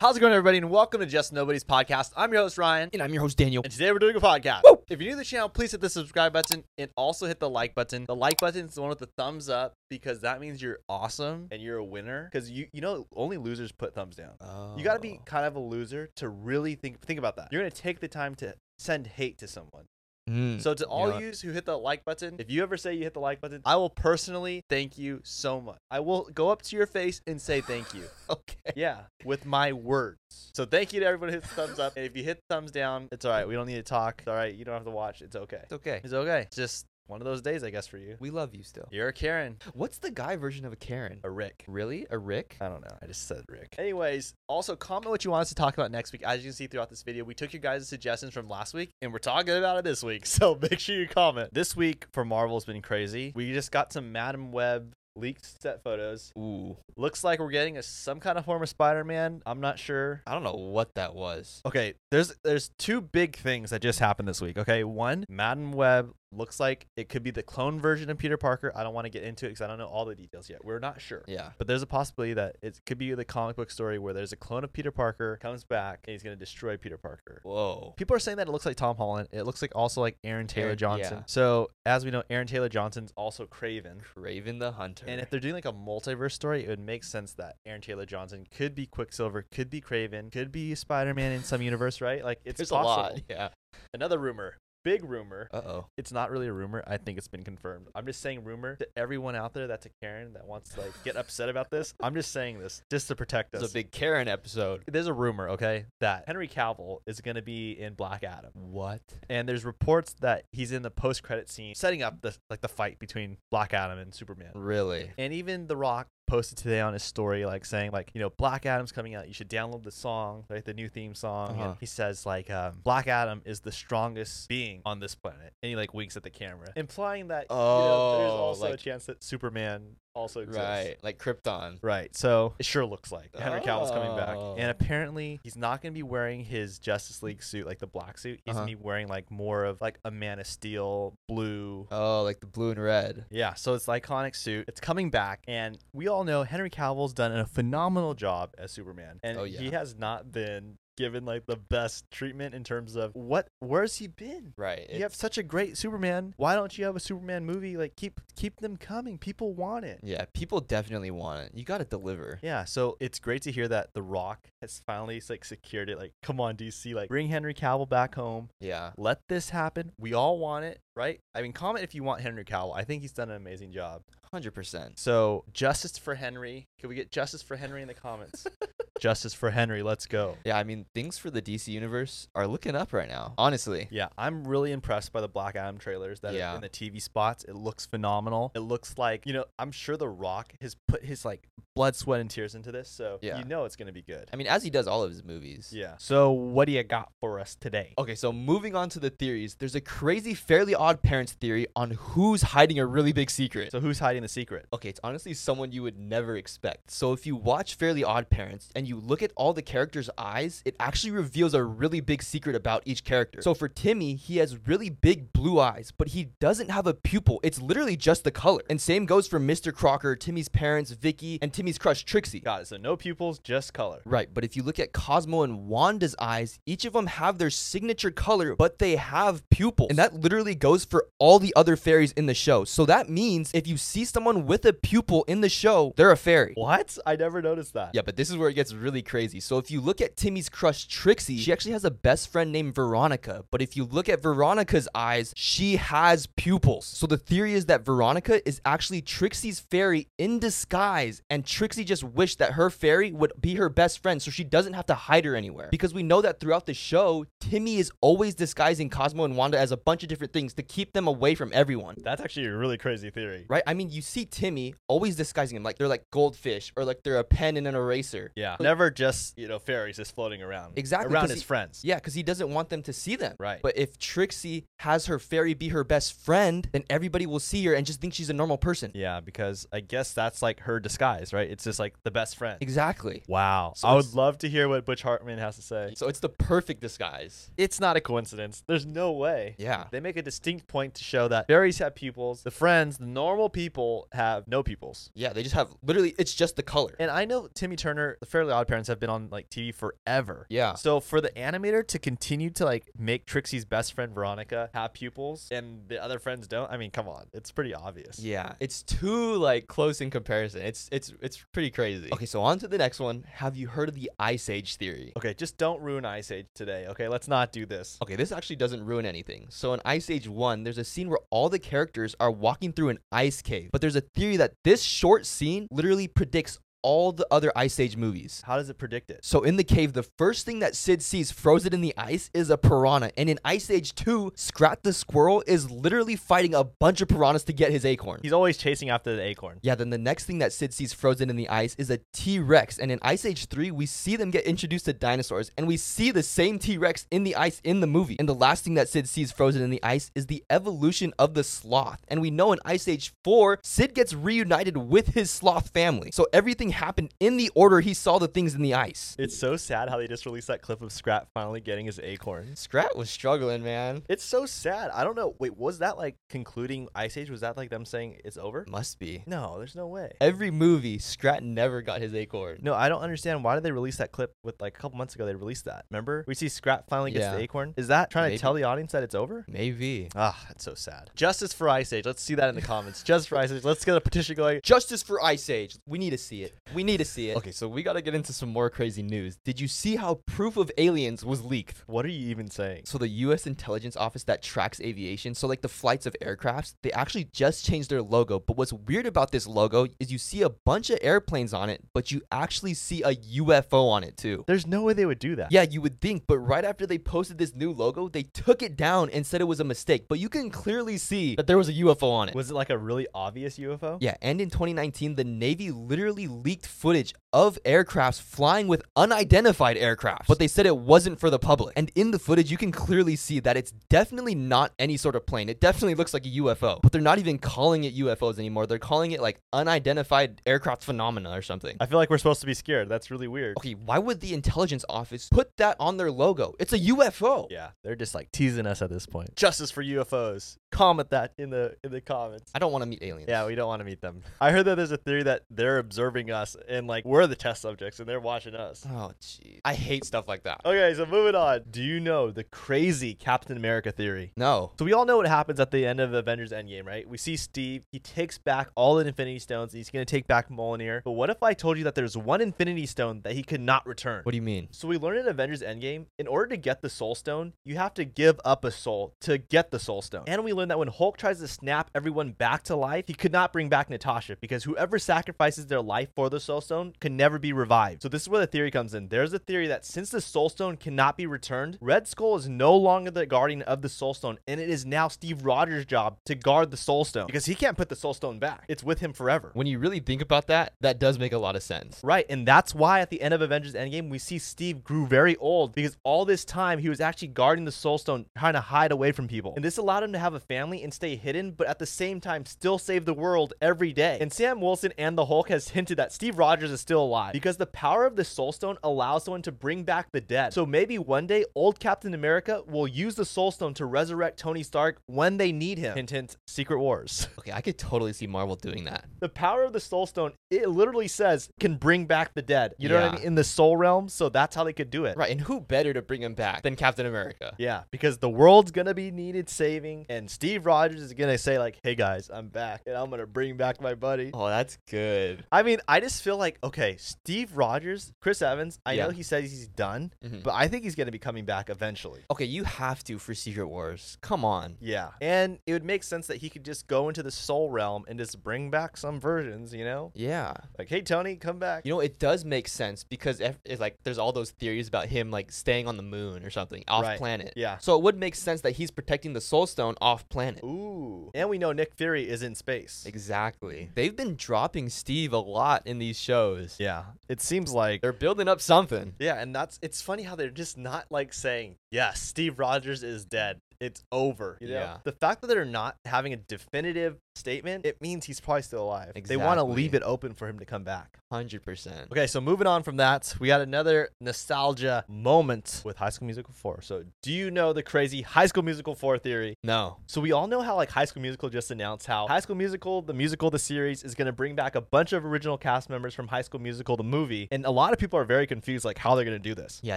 How's it going, everybody? And welcome to Just Nobody's podcast. I'm your host, Ryan. And I'm your host, Daniel. And today we're doing a podcast. Woo! If you're new to the channel, please hit the subscribe button and also hit the like button. The like button is the one with the thumbs up because that means you're awesome and you're a winner. Because you you know only losers put thumbs down. You got to be oh. kind of a loser to really think think about that. You're gonna take the time to send hate to someone. Mm, So to all yeah. yous who hit the like button, if you ever say you hit the like button, I will personally thank you so much. I will go up to your face and say thank you. okay. Yeah, with my words. So thank you to everyone who hits thumbs up. And if you hit thumbs down, it's all right. We don't need to talk. It's all right. You don't have to watch. It's okay. It's okay. It's okay. Just one of those days, I guess, for you. We love you still. You're a Karen. What's the guy version of a Karen? A Rick. Really? A Rick? I don't know. I just said Rick. Anyways, also comment what you want us to talk about next week. As you can see throughout this video, we took your guys' suggestions from last week and we're talking about it this week. So make sure you comment. This week for Marvel has been crazy. We just got some Madame Web leaked set photos. Ooh. Looks like we're getting a some kind of form of Spider-Man. I'm not sure. I don't know what that was. Okay, there's there's two big things that just happened this week. Okay, one, Madame Web looks like it could be the clone version of Peter Parker. I don't want to get into it because I don't know all the details yet. We're not sure. Yeah. But there's a possibility that it could be the comic book story where there's a clone of Peter Parker comes back and he's gonna destroy Peter Parker. Whoa. People are saying that it looks like Tom Holland. It looks like also like Aaron Taylor Aaron- Johnson. yeah. So as we know, Aaron Taylor Johnson's also Kraven. Kraven the Hunter. And if they're doing like a multiverse story, it would make sense that Aaron Taylor Johnson could be Quicksilver, could be Kraven, could be Spider Man in some universe, right? Like it's There's possible. a lot. Yeah. Another rumor, big rumor. Uh oh. It's not really a rumor. I think it's been confirmed. I'm just saying rumor to everyone out there that's a Karen that wants to like get upset about this. I'm just saying this just to protect us. It's a big Karen episode. there's a rumor, okay, that Henry Cavill is going to be in Black Adam, What? and there's reports that he's in the post-credit scene, setting up the like the fight between Black Adam and Superman. Really? And even The Rock posted today on his story, like saying, like, you know, Black Adam's coming out. You should download the song, like The new theme song. Uh-huh. And he says, like, um, Black Adam is the strongest being on this planet. And he, like, winks at the camera, implying that, you know, there's Oh, also a chance that Superman also exists. Right. Like Krypton. Right. So it sure looks like Henry Cavill's coming back. Oh. And apparently he's not going to be wearing his Justice League suit, like the black suit. He's Uh-huh. going to be wearing, like, more of, like, a Man of Steel blue. Oh, like the blue and red. Yeah, so it's the iconic suit. It's coming back, and we all know Henry Cavill's done a phenomenal job as Superman, and Oh, he has not been given like the best treatment in terms of what where's he been. Right. You have such a great Superman. Why don't you have a Superman movie? Like keep keep them coming. People want it. yeah. People definitely want it. You got to deliver. Yeah, so it's great to hear that The Rock has finally like secured it. Like, come on, DC, like bring Henry Cavill back home. Yeah. Let this happen. We all want it, right? I mean, comment if you want Henry Cavill. I think he's done an amazing job. 100%. So justice for Henry. Can we get justice for Henry in the comments? justice for Henry. Let's go. Yeah. I mean, things for the DC universe are looking up right now. Honestly. Yeah, I'm really impressed by the Black Adam trailers that Yeah. are in the TV spots. It looks phenomenal. It looks like, you know, I'm sure The Rock has put his like blood, sweat, and tears into this. So Yeah. you know it's gonna be good. I mean, as he does all of his movies. Yeah. So what do you got for us today? Okay, so moving on to the theories, there's a crazy Fairly Odd Parents theory on who's hiding a really big secret. So who's hiding the secret? Okay, it's honestly someone you would never expect. So if you watch Fairly Odd Parents and you look at all the characters' eyes, it actually reveals a really big secret about each character. So for Timmy, he has really big blue eyes, but he doesn't have a pupil. It's literally just the color. And same goes for Mr. Crocker, Timmy's parents, Vicky, and Timmy's crush Trixie. Got it. So no pupils, just color. Right, but if you look at Cosmo and Wanda's eyes, each of them have their signature color, but they have pupils. And that literally goes for all the other fairies in the show. So that means if you see someone with a pupil in the show, they're a fairy. What? I never noticed that. Yeah, but this is where it gets really crazy. So if you look at Timmy's crush Trixie, she actually has a best friend named Veronica. But if you look at Veronica's eyes, she has pupils. So the theory is that Veronica is actually Trixie's fairy in disguise, and Trixie just wished that her fairy would be her best friend so she doesn't have to hide her anywhere. Because we know that throughout the show, Timmy is always disguising Cosmo and Wanda as a bunch of different things to keep them away from everyone. That's actually a really crazy theory. Right? I mean, you see Timmy always disguising him like they're like goldfish or like they're a pen and an eraser. Yeah. Never just, you know, fairies just floating around. Exactly, Around his he- friends. Yeah, because he doesn't want them to see them. Right. But if Trixie has her fairy be her best friend, then everybody will see her and just think she's a normal person. Yeah, because I guess that's like her disguise, right? Right? It's just like the best friend. Exactly. Wow. So I would love to hear what Butch Hartman has to say. So it's the perfect disguise. It's not a coincidence. There's no way. Yeah. They make a distinct point to show that fairies have pupils, the friends, the normal people have no pupils. Yeah, they just have literally it's just the color. And I know Timmy Turner, the Fairly Odd Parents have been on like TV forever. Yeah. So for the animator to continue to like make Trixie's best friend Veronica have pupils and the other friends don't, I mean, come on. It's pretty obvious. Yeah, it's too like close in comparison. It's it's it's pretty crazy. Okay, so on to the next one. Have you heard of the Ice Age theory? Okay, just don't ruin Ice Age today. Okay, let's not do this. Okay, this actually doesn't ruin anything. So in Ice Age 1, there's a scene where all the characters are walking through an ice cave. But there's a theory that this short scene literally predicts all the other Ice Age movies. How does it predict it? So in the cave, the first thing that Sid sees frozen in the ice is a piranha. And in Ice Age 2, Scrat the squirrel is literally fighting a bunch of piranhas to get his acorn. He's always chasing after the acorn. Yeah, then the next thing that Sid sees frozen in the ice is a T Rex. And in Ice Age 3, we see them get introduced to dinosaurs, and we see the same T Rex in the ice in the movie. And the last thing that Sid sees frozen in the ice is the evolution of the sloth. And we know in Ice Age 4, Sid gets reunited with his sloth family. So everything happened in the order he saw the things in the ice. It's so sad how they just released that clip of Scrat finally getting his acorn. Scrat was struggling, man. It's so sad. I don't know. Wait, was that like concluding Ice Age? Was that like them saying it's over? Must be. No, there's no way. Every movie, Scrat never got his acorn. No, I don't understand. Why did they release that clip with like a couple months ago? They released that. Remember? We see Scrat finally gets Yeah. the acorn. Is that trying Maybe. to tell the audience that it's over? Maybe. Ah, that's so sad. Justice for Ice Age. Let's see that in the comments. Justice for Ice Age. Let's get a petition going. Justice for Ice Age. We need to see it. We need to see it. Okay, so we got to get into some more crazy news. Did you see how proof of aliens was leaked? What are you even saying? So the US intelligence office that tracks aviation, so like the flights of aircrafts, they actually just changed their logo. But what's weird about this logo is you see a bunch of airplanes on it, but you actually see a UFO on it too. There's no way they would do that. Yeah, you would think, but right after they posted this new logo, they took it down and said it was a mistake. But you can clearly see that there was a UFO on it. Was it like a really obvious UFO? Yeah, and in 2019, the Navy literally leaked footage of aircrafts flying with unidentified aircraft, but they said it wasn't for the public. And in the footage, you can clearly see that it's definitely not any sort of plane. It definitely looks like a UFO, but they're not even calling it UFOs anymore. They're calling it like unidentified aircraft phenomena or something. I feel like we're supposed to be scared. That's really weird. Okay, why would the intelligence office put that on their logo? It's a UFO. Yeah, they're just like teasing us at this point. Justice for UFOs. Comment that in the in the comments. I don't want to meet aliens. Yeah, we don't want to meet them. I heard that there's a theory that they're observing us and like we're the test subjects and they're watching us. Oh, jeez. I hate stuff like that. Okay, so moving on. Do you know the crazy Captain America theory? No. So we all know what happens at the end of Avengers Endgame, right? We see Steve, he takes back all the Infinity Stones and he's going to take back Mjolnir. But what if I told you that there's one Infinity Stone that he could not return? What do you mean? So we learned in Avengers Endgame, in order to get the Soul Stone, you have to give up a soul to get the Soul Stone. And we learned that when Hulk tries to snap everyone back to life, he could not bring back Natasha because whoever sacrifices their life for the Soul Stone can never be revived. So this is where the theory comes in. There's a theory that since the Soul Stone cannot be returned, Red Skull is no longer the guardian of the Soul Stone, and it is now Steve Rogers' job to guard the Soul Stone because he can't put the Soul Stone back. It's with him forever. When you really think about that, that does make a lot of sense. Right, and that's why at the end of Avengers Endgame, we see Steve grew very old because all this time he was actually guarding the Soul Stone, trying to hide away from people. And this allowed him to have a family and stay hidden, but at the same time still save the world every day. And Sam Wilson and the Hulk has hinted that Steve Rogers is still alive because the power of the Soul Stone allows someone to bring back the dead. So maybe one day old Captain America will use the Soul Stone to resurrect Tony Stark when they need him. Hint, hint, Secret Wars. Okay, I could totally see Marvel doing that. The power of the Soul Stone, it literally says can bring back the dead. You know what I mean? In the soul realm. So that's how they could do it. Right, and who better to bring him back than Captain America? Yeah, because the world's gonna be needed saving, and Steve Rogers is gonna say like, "Hey guys, I'm back, and I'm gonna bring back my buddy." Oh, that's good. I mean, I just feel like okay, Steve Rogers, Chris Evans. I Yeah. know he says he's done, Mhm. but I think he's gonna be coming back eventually. Okay, you have to for Secret Wars. Come on. Yeah, and it would make sense that he could just go into the soul realm and just bring back some versions. You know, Yeah. like, "Hey Tony, come back." You know, it does make sense because if, it's like there's all those theories about him like staying on the moon or something off Right. planet. Yeah. So it would make sense that he's protecting the Soul Stone off planet. Ooh, and we know Nick Fury is in space. Exactly. They've been dropping Steve a lot in these shows. Yeah, it seems like They're building up something. Yeah, and that's it's funny how they're just not like saying, "Yes, Steve Rogers is dead." it's over. You know? Yeah. The fact that they're not having a definitive statement, it means he's probably still alive. Exactly. They want to leave it open for him to come back. Hundred percent. Okay, so moving on from that, we got another nostalgia moment with High School Musical 4. So, do you know the crazy High School Musical 4 theory? No. So we all know how like High School Musical just announced how High School Musical, the musical, the series is going to bring back a bunch of original cast members from High School Musical, the movie, and a lot of people are very confused like how they're going to do this. Yeah,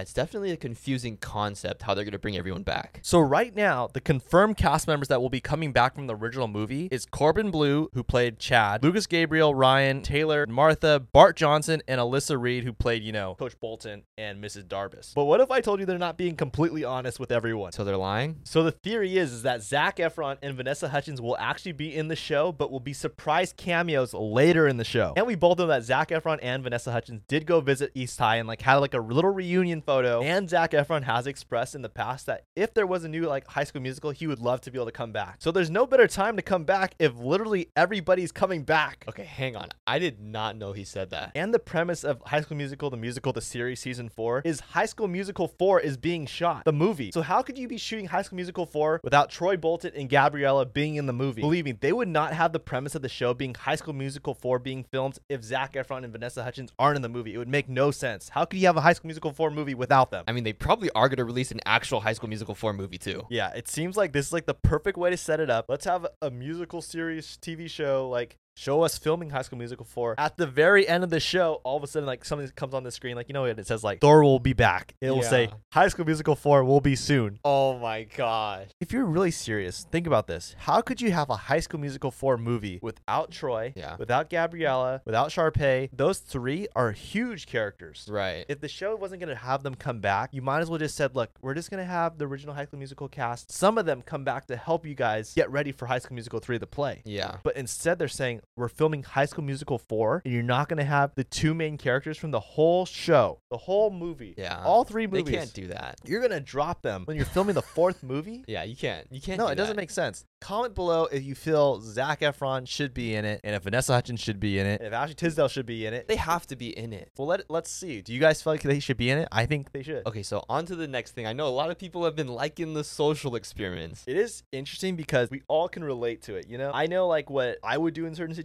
it's definitely a confusing concept how they're gonna bring everyone back. So right now, the confirmed cast members that will be coming back from the original movie is Corbin Bleu, who played Chad, Lucas Grabeel, Ryan, Taylor, Martha, Bart Johnson, and Alyssa Reed, who played, you know, Coach Bolton and Mrs. Darbus. But what if I told you they're not being completely honest with everyone? So they're lying. So the theory is, is that Zac Efron and Vanessa Hudgens will actually be in the show, but will be surprise cameos later in the show. And we both know that Zac Efron and Vanessa Hudgens did go visit East High and like had like a little reunion photo. And Zac Efron has expressed in the past that if there was a new like High School Musical, he would love to be able to come back. So there's no better time to come back if literally everybody's coming back. Okay, hang on. I did not know he said that. And the premise of High School Musical, the musical, the series, season four, is High School Musical 4 is being shot, the movie. So, how could you be shooting High School Musical 4 without Troy Bolton and Gabriella being in the movie? Believe me, they would not have the premise of the show being High School Musical 4 being filmed if Zac Efron and Vanessa Hudgens aren't in the movie. It would make no sense. How could you have a High School Musical 4 movie without them? I mean, they probably are gonna release an actual High School Musical 4 movie too. Yeah, it seems like this is like the perfect way to set it up. Let's have a musical series TV show like show us filming High School Musical 4. At the very end of the show, all of a sudden like something comes on the screen like you know what it says like Thor will be back. It will say High School Musical 4 will be soon. Oh my gosh. If you're really serious, think about this. How could you have a High School Musical 4 movie without Troy, Yeah. without Gabriella, without Sharpay? Those three are huge characters. Right. If the show wasn't going to have them come back, you might as well just said, look, we're just going to have the original High School Musical cast. Some of them come back to help you guys get ready for High School Musical 3 to play. Yeah. But instead, they're saying we're filming High School Musical 4, and you're not going to have the two main characters from the whole show, the whole movie. Yeah. All three They movies. can't do that. You're going to drop them when you're filming the fourth movie? Yeah, you can't. You can't. No, it doesn't make sense. Comment below if you feel Zac Efron should be in it, and if Vanessa Hudgens should be in it, and if Ashley Tisdale should be in it. They have to be in it. Well, let let's see. Do you guys feel like they should be in it? I think they should. Okay, so on to the next thing. I know a lot of people have been liking the social experiments. It is interesting because we all can relate to it, you know? I know like what I would do in certain situations,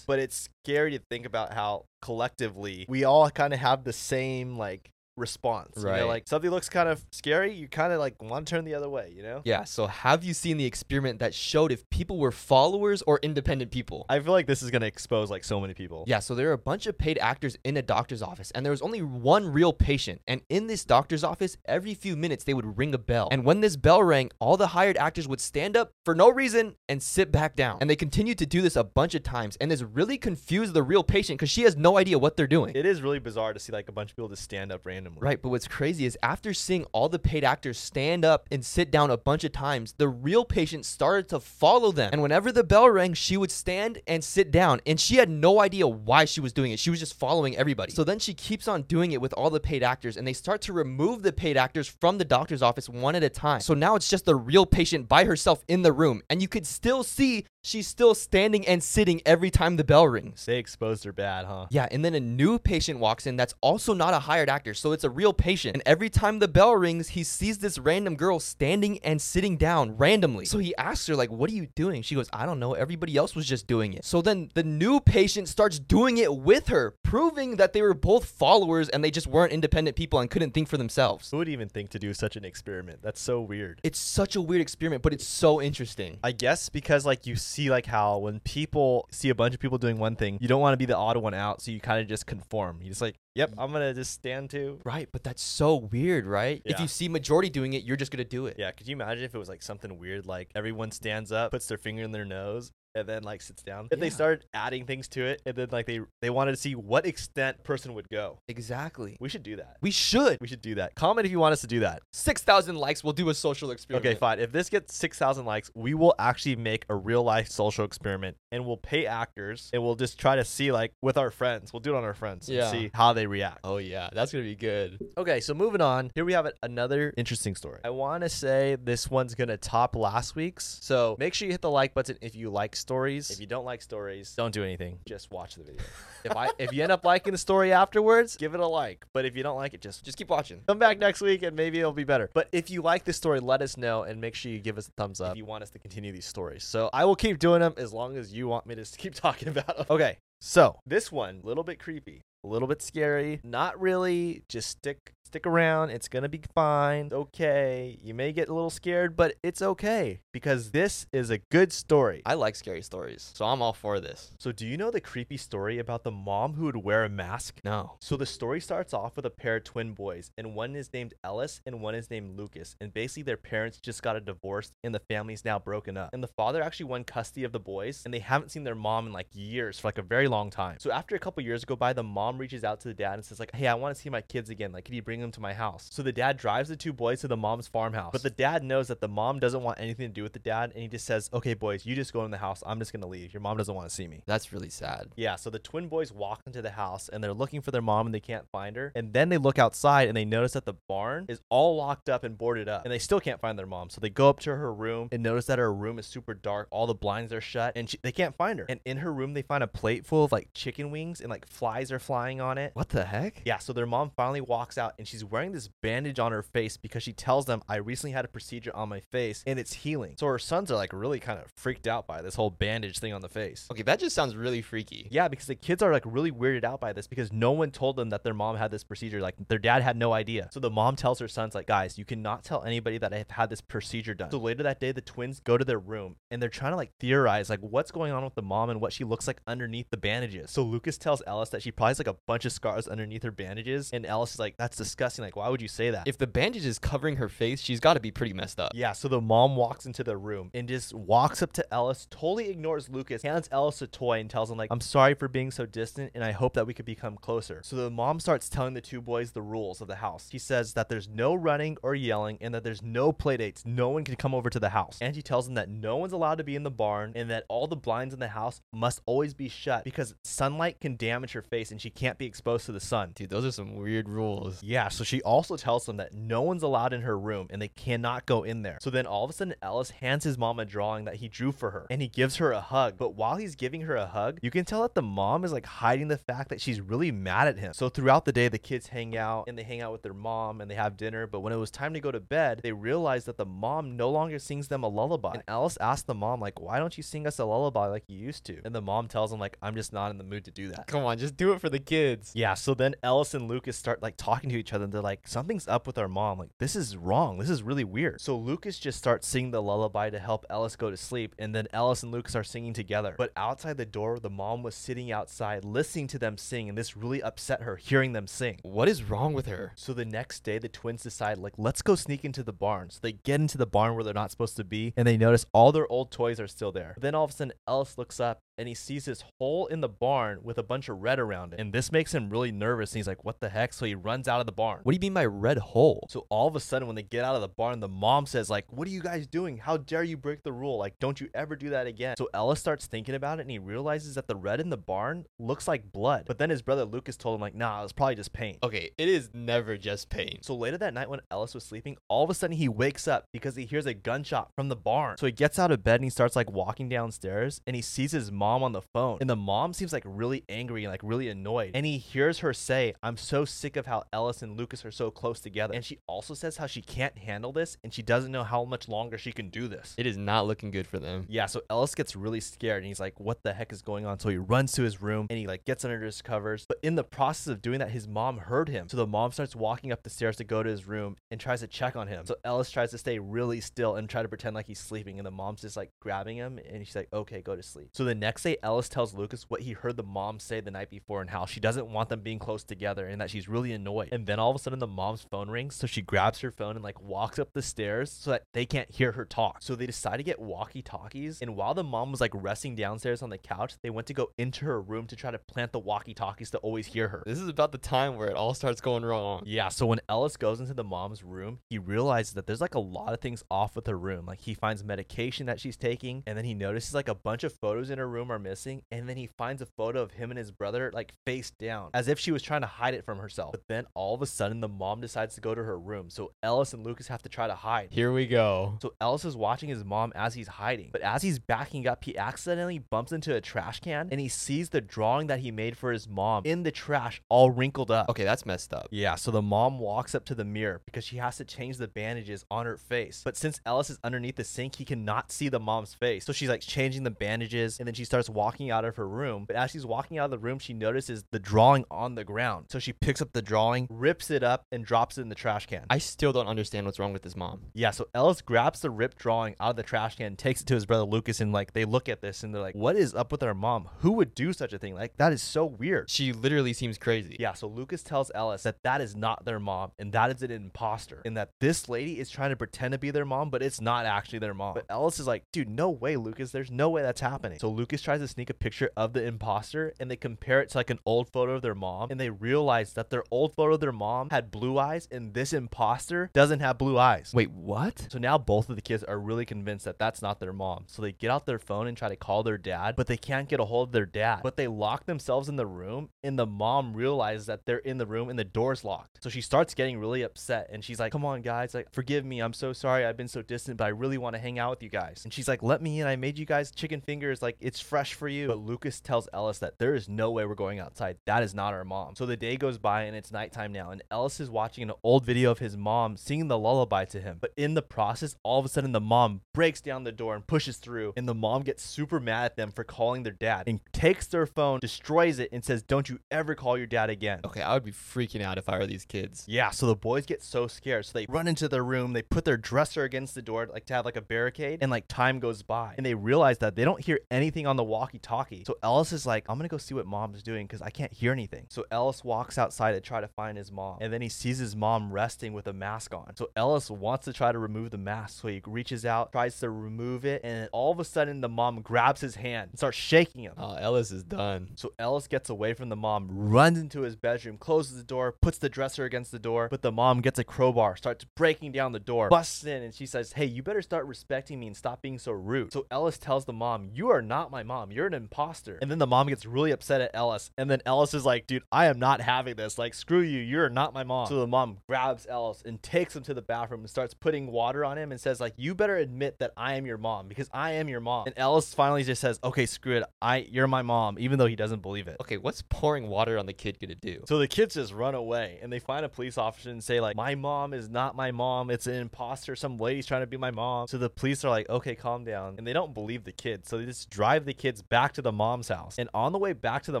but it's scary to think about how collectively we all kind of have the same like response. You know, Right. like something looks kind of scary, you kind of like want to turn the other way, you know? Yeah, so have you seen the experiment that showed if people were followers or independent people? I feel like this is going to expose like so many people. Yeah, so there are a bunch of paid actors in a doctor's office, and there was only one real patient. And in this doctor's office, every few minutes they would ring a bell. And when this bell rang, all the hired actors would stand up for no reason and sit back down. And they continued to do this a bunch of times. And this really confused the real patient because she has no idea what they're doing. It is really bizarre to see like a bunch of people just stand up randomly. Right, but what's crazy is after seeing all the paid actors stand up and sit down a bunch of times, the real patient started to follow them. And whenever the bell rang, she would stand and sit down. And she had no idea why she was doing it. She was just following everybody. So then she keeps on doing it with all the paid actors, and they start to remove the paid actors from the doctor's office one at a time. So now it's just the real patient by herself in the room. And you could still see she's still standing and sitting every time the bell rings. They exposed her bad, huh? Yeah, and then a new patient walks in that's also not a hired actor, so it's a real patient. And every time the bell rings, he sees this random girl standing and sitting down randomly. So he asks her, like, what are you doing? She goes, I don't know. Everybody else was just doing it. So then the new patient starts doing it with her, proving that they were both followers and they just weren't independent people and couldn't think for themselves. Who would even think to do such an experiment? That's so weird. It's such a weird experiment, but it's so interesting. I guess because like you see like how when people see a bunch of people doing one thing, you don't want to be the odd one out, so you kind of just conform. You just like, yep, mm. I'm gonna just stand too. Right, but that's so weird, right? If you see majority doing it, you're just gonna do it. Yeah, could you imagine if it was like something weird, like everyone stands up, puts their finger in their nose, and then like sits down? If they Yeah. started adding things to it, and then like they they wanted to see what extent person would go. Exactly. We should do that. We should. We should do that. Comment if you want us to do that. 6,000 likes, we'll do a social experiment. Okay, fine. If this gets 6,000 likes, we will actually make a real life social experiment and we'll pay actors and we'll just try to see, like, with our friends. We'll do it on our friends and Yeah. see how they react. Oh, yeah. That's going to be good. Okay, so moving on. Here we have another interesting story. I want to say this one's going to top last week's. So make sure you hit the like button if you like stories. If you don't like stories, don't do anything. Just watch the video. if I if you end up liking the story afterwards, give it a like. But if you don't like it, just Just keep watching. come back next week and maybe it'll be better. But if you like this story, let us know and make sure you give us a thumbs up if you want us to continue these stories. So I will keep doing them as long as you want me to keep talking about them. Okay. So this one, a little bit creepy, a little bit scary. Not really. Just stick stick around. It's gonna be fine. Okay. You may get a little scared, but it's okay because this is a good story. I like scary stories, so I'm all for this. So do you know the creepy story about the mom who would wear a mask? No. So the story starts off with a pair of twin boys, and one is named Ellis and one is named Lucas. And basically, their parents just got a divorce, and the family's now broken up. And the father actually won custody of the boys, and they haven't seen their mom in like years for like a very long time. So after a couple years go by, the mom reaches out to the dad and says like, "Hey, I want to see my kids again. Like, can you bring them to my house?" So the dad drives the two boys to the mom's farmhouse, but the dad knows that the mom doesn't want anything to do with the dad, and he just says, "Okay, boys, you just go in the house. I'm just gonna leave. Your mom doesn't want to see me." That's really sad. Yeah, so the twin boys walk into the house and they're looking for their mom and they can't find her. And then they look outside and they notice that the barn is all locked up and boarded up. And they still can't find their mom. So they go up to her room and notice that her room is super dark. All the blinds are shut and she, they can't find her. And in her room, they find a plate full of like chicken wings and like flies are flying on it. What the heck? Yeah, so their mom finally walks out and she's wearing this bandage on her face because she tells them, I recently had a procedure on my face and it's healing. So her sons are like really kind of freaked out by this whole bandage thing on the face. Okay, that just sounds really freaky. Yeah, because the kids are like really weirded out by this because no one told them that their mom had this procedure. Like their dad had no idea. So the mom tells her sons, like, guys, you cannot tell anybody that I've had this procedure done. So later that day, the twins go to their room and they're trying to like theorize like what's going on with the mom and what she looks like underneath the bandages. So Lucas tells Ellis that she probably has like a bunch of scars underneath her bandages, and Ellis is like, that's disgusting. Like, why would you say that? If the bandage is covering her face, she's got to be pretty messed up. Yeah, so the mom walks into the room and just walks up to Ellis, totally ignores Lucas, hands Ellis a toy and tells him like, "I'm sorry for being so distant and I hope that we could become closer." So the mom starts telling the two boys the rules of the house. She says that there's no running or yelling and that there's no playdates. No one can come over to the house. And she tells them that no one's allowed to be in the barn and that all the blinds in the house must always be shut because sunlight can damage her face and she can't be exposed to the sun. Dude, those are some weird rules. Yeah, so she also tells them that no one's allowed in her room and they cannot go in there. So then all of a sudden, Ellis hands his mom a drawing that he drew for her and he gives her a hug. But while he's giving her a hug, you can tell that the mom is like hiding the fact that she's really mad at him. So throughout the day, the kids hang out and they hang out with their mom and they have dinner. But when it was time to go to bed, they realize that the mom no longer sings them a lullaby. And Ellis asks the mom, like, why don't you sing us a lullaby like you used to? And the mom tells him, like, I'm just not in the mood to do that. Come on, just do it for the kids. Yeah, so then Ellis and Lucas start like talking to each other and they're like, something's up with our mom. Like, this is wrong. This is really weird. So Lucas just starts singing the lullaby to help Ellis go to sleep. And then Ellis and Lucas are singing together. But outside the door, the mom was sitting outside listening to them sing. And this really upset her hearing them sing. What is wrong with her? So the next day, the twins decide, like, let's go sneak into the barn. So they get into the barn where they're not supposed to be, and they notice all their old toys are still there. But then all of a sudden, Ellis looks up and he sees this hole in the barn with a bunch of red around it. And this makes him really nervous. And he's like, what the heck? So he runs out of the barn. What do you mean by red hole? So all of a sudden, when they get out of the barn, the mom says, like, what are you guys doing? How dare you break the rule? Like, don't you ever do that again. So Ellis starts thinking about it and he realizes that the red in the barn looks like blood. But then his brother Lucas told him, like, nah, it was probably just paint. Okay, it is never just pain. So later that night, when Ellis was sleeping, all of a sudden he wakes up because he hears a gunshot from the barn. So he gets out of bed and he starts like walking downstairs and he sees his mom on the phone. And the mom seems like really angry and like really annoyed. And he hears her say, I'm so sick of how Ellis and Lucas are so close together. And she also says how she can't handle this and she doesn't know how much longer she can do this. It is not looking good for them. Yeah, so Ellis gets really scared and he's like, "What the heck is going on?" So he runs to his room and he like gets under his covers. But in the process of doing that, his mom heard him. So the mom starts walking up the stairs to go to his room and tries to check on him. So Ellis tries to stay really still and try to pretend like he's sleeping, and the mom's just like grabbing him and she's like, "Okay, go to sleep." So the next day, Ellis tells Lucas what he heard the mom say the night before and how she doesn't want them being close together and that she's really annoyed. And then all of a sudden, the mom's phone rings, so she grabs her phone and like walks up the stairs so that they can't hear her talk. So they decide to get walkie talkies. And while the mom was like resting downstairs on the couch, they went to go into her room to try to plant the walkie talkies to always hear her. This is about the time where it all starts going wrong. Yeah, so when Ellis goes into the mom's room, he realizes that there's like a lot of things off with her room. Like he finds medication that she's taking, and then he notices like a bunch of photos in her room room are missing, and then he finds a photo of him and his brother like face down, as if she was trying to hide it from herself. But then all of a sudden, the mom decides to go to her room, so Ellis and Lucas have to try to hide. Here we go. So Ellis is watching his mom as he's hiding, but as he's backing up, he accidentally bumps into a trash can, and he sees the drawing that he made for his mom in the trash, all wrinkled up. Okay, that's messed up. Yeah, so the mom walks up to the mirror because she has to change the bandages on her face. But since Ellis is underneath the sink, he cannot see the mom's face. So she's like changing the bandages and then she starts walking out of her room. But as she's walking out of the room, she notices the drawing on the ground. So she picks up the drawing, rips it up, and drops it in the trash can. I still don't understand what's wrong with this mom. yeah, so Ellis grabs the ripped drawing out of the trash can, takes it to his brother Lucas, and like they look at this and they're like, What is up with our mom? Who would do such a thing? Like, that is so weird. She literally seems crazy. Yeah, so Lucas tells Ellis that that is not their mom and that is an imposter, and that this lady is trying to pretend to be their mom, but it's not actually their mom. But Ellis is like, dude, no way, Lucas. There's no way that's happening. So Lucas tries to sneak a picture of the imposter, and they compare it to like an old photo of their mom, and they realize that their old photo of their mom had blue eyes, and this imposter doesn't have blue eyes. Wait, what? So now both of the kids are really convinced that that's not their mom. So they get out their phone and try to call their dad, but they can't get a hold of their dad. But they lock themselves in the room, and the mom realizes that they're in the room and the door's locked. So she starts getting really upset, and she's like, "Come on, guys! Like, forgive me. I'm so sorry. I've been so distant, but I really want to hang out with you guys." And she's like, "Let me in. I made you guys chicken fingers. Like, it's fresh for you." But Lucas tells Ellis that there is no way we're going outside. That is not our mom. So the day goes by, and it's nighttime now, and Ellis is watching an old video of his mom singing the lullaby to him. But in the process, all of a sudden, the mom breaks down the door and pushes through, and the mom gets super mad at them for calling their dad and takes their phone, destroys it, and says, "Don't you ever call your dad again." Okay, I would be freaking out if I were these kids. Yeah, so the boys get so scared. So they run into their room, they put their dresser against the door, like to have like a barricade, and like time goes by. And they realize that they don't hear anything on the walkie talkie. So Ellis is like, I'm gonna go see what mom's doing because I can't hear anything. So Ellis walks outside to try to find his mom. And then he sees his mom resting with a mask on. So Ellis wants to try to remove the mask. So he reaches out, tries to remove it, and all of a sudden the mom grabs his hand and starts shaking him. Oh, Ellis is done. So Ellis gets away from the mom, runs into his bedroom, closes the door, puts the dresser against the door, but the mom gets a crowbar, starts breaking down the door, busts in, and she says, Hey, you better start respecting me and stop being so rude. So Ellis tells the mom, You are not my mom. You're an imposter. And then the mom gets really upset at Ellis. And then Ellis is like, Dude, I am not having this. Like, screw you. You're not my mom. So the mom grabs Ellis and takes him to the bathroom and starts putting water on him and says, like, you better admit that I am your mom because I am your mom. And Ellis finally just says, Okay, screw it. I you're my mom, even though he doesn't believe it. Okay, what's pouring water on the kid gonna do? So the kids just run away and they find a police officer and say, like, my mom is not my mom. It's an imposter. Some lady's trying to be my mom. So the police are like, okay, calm down. And they don't believe the kids. So they just drive the kids back to the mom's house. And on the way back to the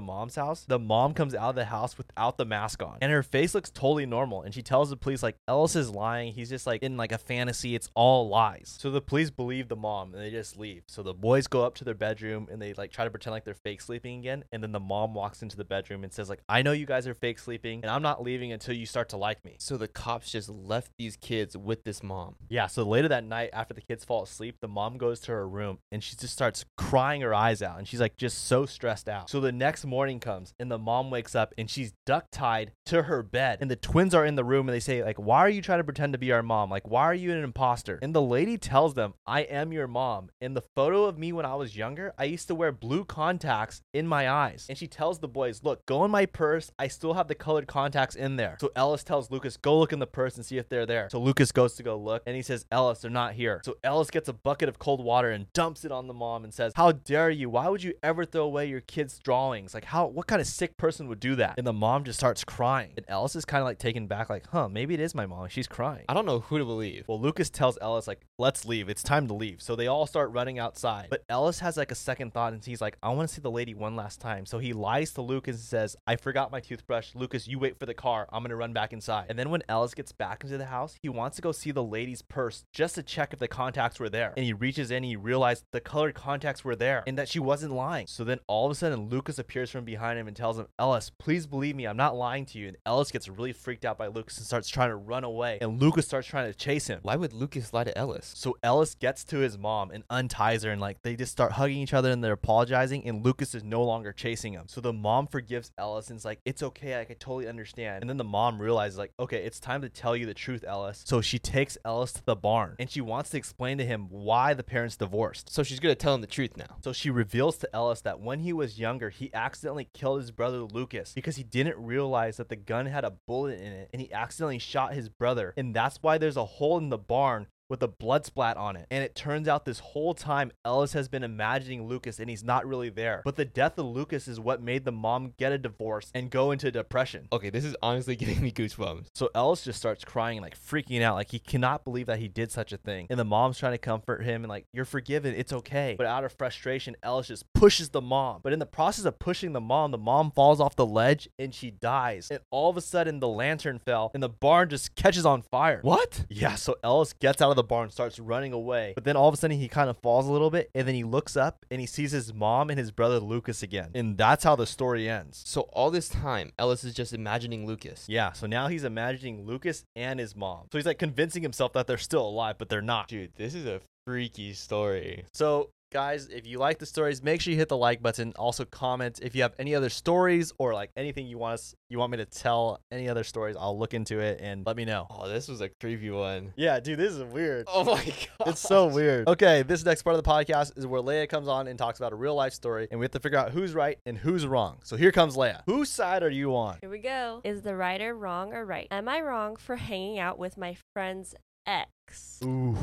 mom's house, the mom comes out of the house without the mask on. And her face looks totally normal. And she tells the police, like, Ellis is lying. He's just like in like a fantasy. It's all lies. So the police believe the mom and they just leave. So the boys go up to their bedroom and they like try to pretend like they're fake sleeping again. And then the mom walks into the bedroom and says, like, I know you guys are fake sleeping and I'm not leaving until you start to like me. So the cops just left these kids with this mom. Yeah, so later that night, after the kids fall asleep, the mom goes to her room and she just starts crying her eyes out and she's like just so stressed out. So the next morning comes and the mom wakes up and she's duct tied to her bed. And the twins are in the room and they say, like, why are you trying to pretend to be our mom? Like, why are you an imposter? And the lady tells them, I am your mom. In the photo of me when I was younger, I used to wear blue contacts in my eyes. And she tells the boys, look, go in my purse. I still have the colored contacts in there. So Ellis tells Lucas, go look in the purse and see if they're there. So Lucas goes to go look and he says, Ellis, they're not here. So Ellis gets a bucket of cold water and dumps it on the mom and says, How dare you? Why would you ever throw away your kid's drawings? Like, how, what kind of sick person would do that? And the mom just starts crying. And Ellis is kind of like taken back, like, huh, maybe it is my mom. She's crying. I don't know who to believe. Well, Lucas tells Ellis, like, let's leave. It's time to leave. So they all start running outside. But Ellis has like a second thought and he's like, I want to see the lady one last time. So he lies to Lucas and says, I forgot my toothbrush. Lucas, you wait for the car. I'm going to run back inside. And then when Ellis gets back into the house, he wants to go see the lady's purse just to check if the contacts were there. And he reaches in, and he realized the colored contacts were there and that she wasn't lying. So then all of a sudden, Lucas appears from behind him and tells him, Ellis, please believe me. I'm not lying to you. And Ellis gets really freaked out by Lucas and starts trying to run away. And Lucas starts trying to chase him. Why would Lucas lie to Ellis? So Ellis gets to his mom and unties her, and like they just start hugging each other and they're apologizing. And Lucas is no longer chasing him. So the mom forgives Ellis and is like, "It's okay, I can totally understand." And then the mom realizes like, "Okay, it's time to tell you the truth, Ellis." So she takes Ellis to the barn and she wants to explain to him why the parents divorced. So she's gonna tell him the truth now. So she reveals to Ellis that when he was younger, he accidentally killed his brother Lucas because he didn't realize that the gun had a bullet in it and he accidentally shot his brother. And that's why there's a hole in the barn with a blood splat on it. And it turns out this whole time Ellis has been imagining Lucas and he's not really there. But the death of Lucas is what made the mom get a divorce and go into depression. Okay, this is honestly giving me goosebumps. So Ellis just starts crying, like freaking out, like he cannot believe that he did such a thing. And the mom's trying to comfort him and like, you're forgiven, it's okay. But out of frustration, Ellis just pushes the mom. But in the process of pushing the mom, the mom falls off the ledge and she dies. And all of a sudden, the lantern fell and the barn just catches on fire. What? Yeah, so Ellis gets out of the barn, starts running away. But then all of a sudden he kind of falls a little bit and then he looks up and he sees his mom and his brother Lucas again. And that's how the story ends. So all this time, Ellis is just imagining Lucas. Yeah, so now he's imagining Lucas and his mom. So he's like convincing himself that they're still alive, but they're not. Dude, this is a freaky story. So guys if you like the stories make sure you hit the like button also comment if you have any other stories or like anything you want us you want me to tell any other stories i'll look into it and let me know Oh, this was a creepy one. yeah dude this is weird Oh my god. it's so weird. Okay, this next part of the podcast is where Leia comes on and talks about a real life story, and we have to figure out who's right and who's wrong. So here comes Leia. Whose side are you on? Here we go. Is the writer wrong or right? Am I wrong for hanging out with my friend's ex? Ooh,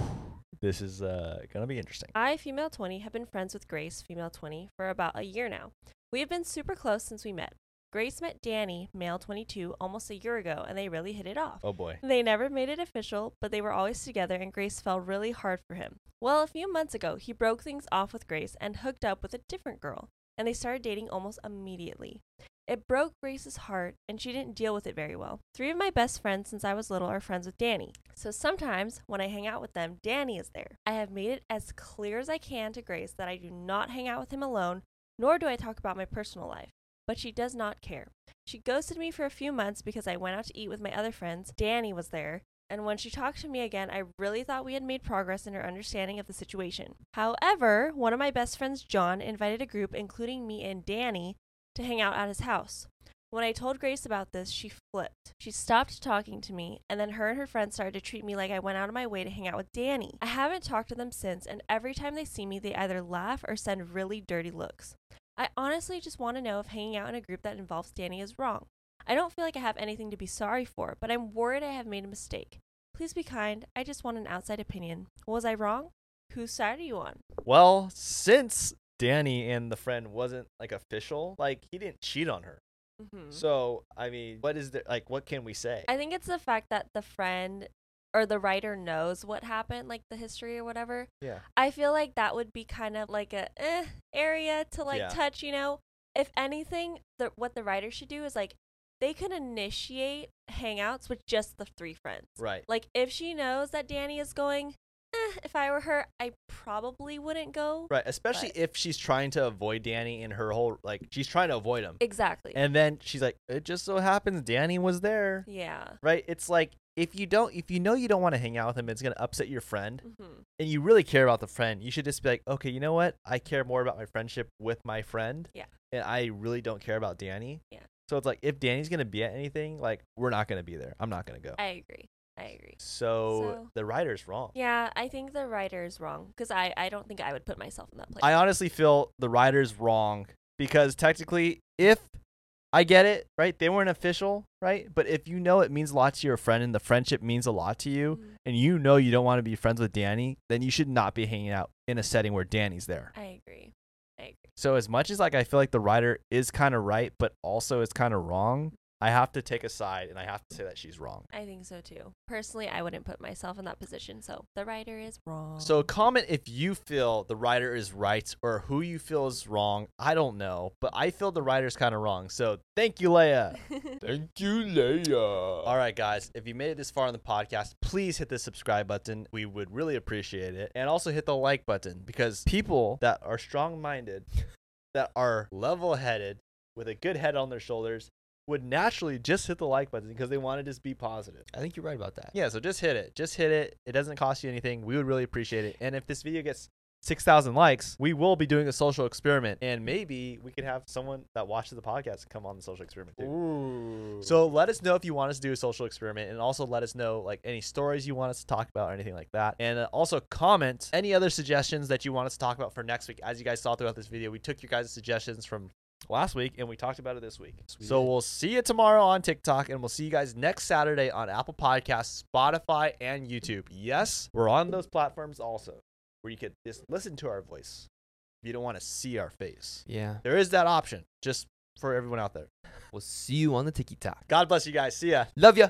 this is uh, gonna be interesting. I, female 20, have been friends with Grace, female 20, for about a year now. We have been super close since we met. Grace met Danny, male 22, almost a year ago, and they really hit it off. Oh boy. They never made it official, but they were always together, and Grace fell really hard for him. Well, a few months ago, he broke things off with Grace and hooked up with a different girl, and they started dating almost immediately. It broke Grace's heart, and she didn't deal with it very well. Three of my best friends since I was little are friends with Danny, so sometimes when I hang out with them, Danny is there. I have made it as clear as I can to Grace that I do not hang out with him alone, nor do I talk about my personal life but she does not care. She ghosted me for a few months because I went out to eat with my other friends. Danny was there. And when she talked to me again, I really thought we had made progress in her understanding of the situation. However, one of my best friends, John, invited a group, including me and Danny, to hang out at his house. When I told Grace about this, she flipped. She stopped talking to me, and then her and her friends started to treat me like I went out of my way to hang out with Danny. I haven't talked to them since, and every time they see me, they either laugh or send really dirty looks. I honestly just want to know if hanging out in a group that involves Danny is wrong. I don't feel like I have anything to be sorry for, but I'm worried I have made a mistake. Please be kind. I just want an outside opinion. Was I wrong? Whose side are you on? Well, since Danny and the friend wasn't like official, like he didn't cheat on her. Mm-hmm. So I mean, what is there? Like, what can we say? I think it's the fact that the friend or the writer knows what happened, like the history or whatever. yeah. I feel like that would be kind of like a eh, area to like Yeah. touch, you know? If anything, the what the writer should do is like they could initiate hangouts with just the three friends. Right. Like if she knows that Danny is going, eh, if I were her, I probably wouldn't go. Right. Especially But- if she's trying to avoid Danny in her whole like she's trying to avoid him. Exactly. And then she's like, it just so happens Danny was there. yeah. Right? It's like if you don't if you know you don't want to hang out with him, it's gonna upset your friend. hmm And you really care about the friend, you should just be like, okay, you know what? I care more about my friendship with my friend. Yeah. And I really don't care about Danny. Yeah. So it's like if Danny's gonna be at anything, like we're not gonna be there. I'm not gonna go. I agree. I agree. so, So- the writer's wrong. Yeah, I think the writer is wrong because I, I don't think I would put myself in that place. I honestly feel the writer's wrong because technically, if I get it, right, they weren't official, right? But if you know it means a lot to your friend and the friendship means a lot to you, Mhm. and you know you don't want to be friends with Danny, then you should not be hanging out in a setting where Danny's there. I agree. I agree. So as much as like I feel like the writer is kind of right, but also is kind of wrong, I have to take a side and I have to say that she's wrong. I think so too. Personally, I wouldn't put myself in that position, so the writer is wrong. So comment if you feel the writer is right or who you feel is wrong. I don't know, but I feel the writer's kind of wrong. So thank you, Leia. Thank you, Leia. All right, guys, if you made it this far in the podcast, please hit the subscribe button. We would really appreciate it. And also hit the like button because people that are strong minded, that are level headed, with a good head on their shoulders, would naturally just hit the like button because they want to just be positive. I think you're right about that. Yeah, so just hit it. Just hit it. It doesn't cost you anything. We would really appreciate it. And if this video gets 6,000 likes, we will be doing a social experiment. And maybe we could have someone that watches the podcast come on the social experiment too. Ooh. So let us know if you want us to do a social experiment, and also let us know like any stories you want us to talk about or anything like that. And uh, also comment any other suggestions that you want us to talk about for next week. As you guys saw throughout this video, we took your guys' suggestions from last week and we talked about it this week. So we'll see you tomorrow on TikTok, and we'll see you guys next Saturday on Apple Podcasts, Spotify, and YouTube. Yes, we're on those platforms also, where you could just listen to our voice. If you don't want to see our face, yeah. there is that option. Just for everyone out there. We'll see you on the TikTok. God bless you guys. See ya. Love ya.